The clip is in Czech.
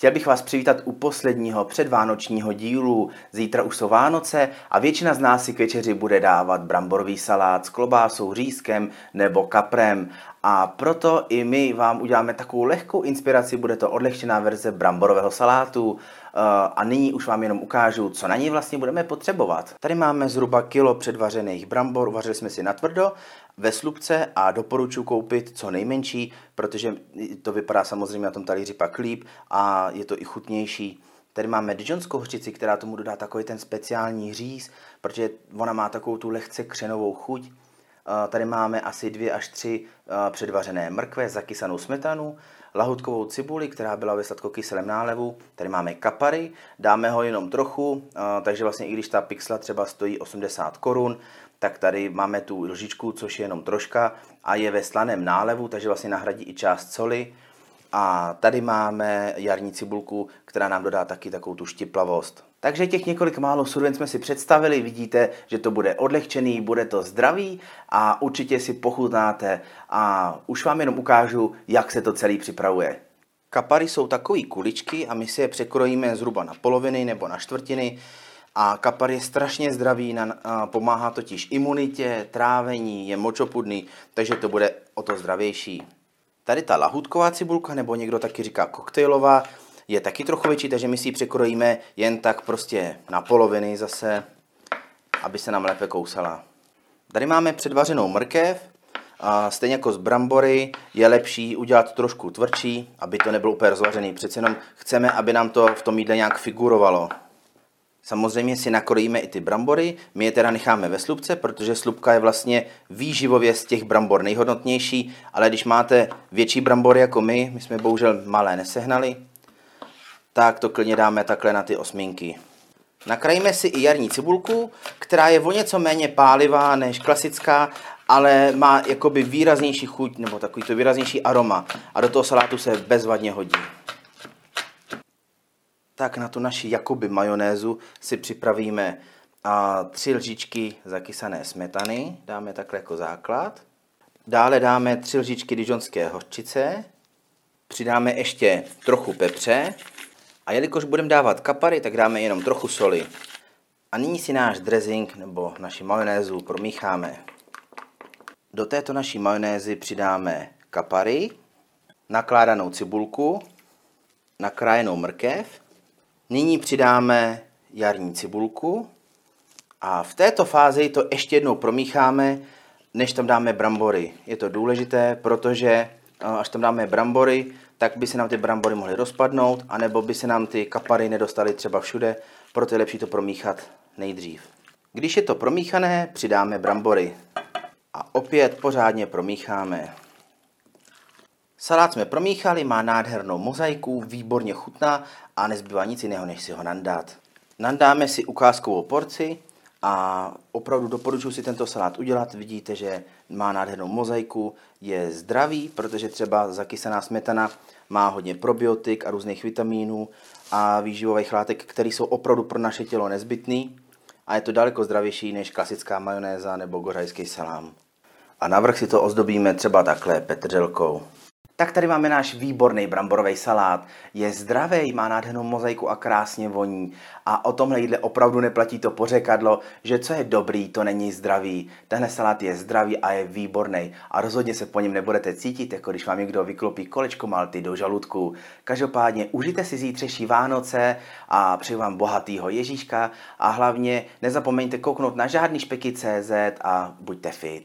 Chtěl bych vás přivítat u posledního předvánočního dílu. Zítra už jsou Vánoce a většina z nás si k večeři bude dávat bramborový salát s klobásou, řízkem nebo kaprem. A proto i my vám uděláme takovou lehkou inspiraci, bude to odlehčená verze bramborového salátu. Eh, a nyní už vám jenom ukážu, co na ní vlastně budeme potřebovat. Tady máme zhruba kilo předvařených brambor, uvařili jsme si na tvrdo ve slupce a doporučuji koupit co nejmenší, protože to vypadá samozřejmě na tom talíři pak líp a je to i chutnější. Tady máme dijonskou hořčici, která tomu dodá takový ten speciální říz, protože ona má takovou tu lehce křenovou chuť. Tady máme asi dvě až tři předvařené mrkve, zakysanou smetanu, lahutkovou cibuli, která byla ve sladkokyselém nálevu. Tady máme kapary, dáme ho jenom trochu, takže vlastně i když ta pixla třeba stojí 80 korun, tak tady máme tu lžičku, což je jenom troška a je ve slaném nálevu, takže vlastně nahradí i část soli. A tady máme jarní cibulku, která nám dodá taky takovou tu štiplavost. Takže těch několik málo surovin jsme si představili, vidíte, že to bude odlehčený, bude to zdravý a určitě si pochutnáte a už vám jenom ukážu, jak se to celý připravuje. Kapary jsou takové kuličky a my si je překrojíme zhruba na poloviny nebo na čtvrtiny. A kapar je strašně zdravý, pomáhá totiž imunitě, trávení, je močopudný, takže to bude o to zdravější. Tady ta lahutková cibulka, nebo někdo taky říká koktejlová, je taky trochu větší, takže my si ji překrojíme jen tak prostě na poloviny zase, aby se nám lépe kousala. Tady máme předvařenou mrkev, a stejně jako z brambory je lepší udělat trošku tvrdší, aby to nebylo úplně rozvařený. Přece jenom chceme, aby nám to v tom jídle nějak figurovalo. Samozřejmě si nakrojíme i ty brambory, my je teda necháme ve slupce, protože slupka je vlastně výživově z těch brambor nejhodnotnější, ale když máte větší brambory jako my, my jsme bohužel malé nesehnali, tak to klidně dáme takhle na ty osminky. Nakrajíme si i jarní cibulku, která je o něco méně pálivá než klasická, ale má jakoby výraznější chuť nebo takový to výraznější aroma. A do toho salátu se bezvadně hodí tak na tu naši jakoby majonézu si připravíme a tři lžičky zakysané smetany, dáme takhle jako základ. Dále dáme tři lžičky dižonské hořčice, přidáme ještě trochu pepře a jelikož budeme dávat kapary, tak dáme jenom trochu soli. A nyní si náš dressing nebo naši majonézu promícháme. Do této naší majonézy přidáme kapary, nakládanou cibulku, nakrájenou mrkev Nyní přidáme jarní cibulku a v této fázi to ještě jednou promícháme, než tam dáme brambory. Je to důležité, protože eh, až tam dáme brambory, tak by se nám ty brambory mohly rozpadnout, anebo by se nám ty kapary nedostaly třeba všude, proto je lepší to promíchat nejdřív. Když je to promíchané, přidáme brambory a opět pořádně promícháme. Salát jsme promíchali, má nádhernou mozaiku, výborně chutná a nezbývá nic jiného, než si ho nandat. Nandáme si ukázkovou porci a opravdu doporučuji si tento salát udělat. Vidíte, že má nádhernou mozaiku, je zdravý, protože třeba zakysaná smetana má hodně probiotik a různých vitamínů a výživových látek, které jsou opravdu pro naše tělo nezbytný a je to daleko zdravější než klasická majonéza nebo gořajský salám. A navrch si to ozdobíme třeba takhle petrželkou. Tak tady máme náš výborný bramborový salát. Je zdravý, má nádhernou mozaiku a krásně voní. A o tomhle jídle opravdu neplatí to pořekadlo, že co je dobrý, to není zdravý. Tenhle salát je zdravý a je výborný. A rozhodně se po něm nebudete cítit, jako když vám někdo vyklopí kolečko malty do žaludku. Každopádně užijte si zítřejší Vánoce a přeju vám bohatýho Ježíška a hlavně nezapomeňte kouknout na žádný špeky CZ a buďte fit.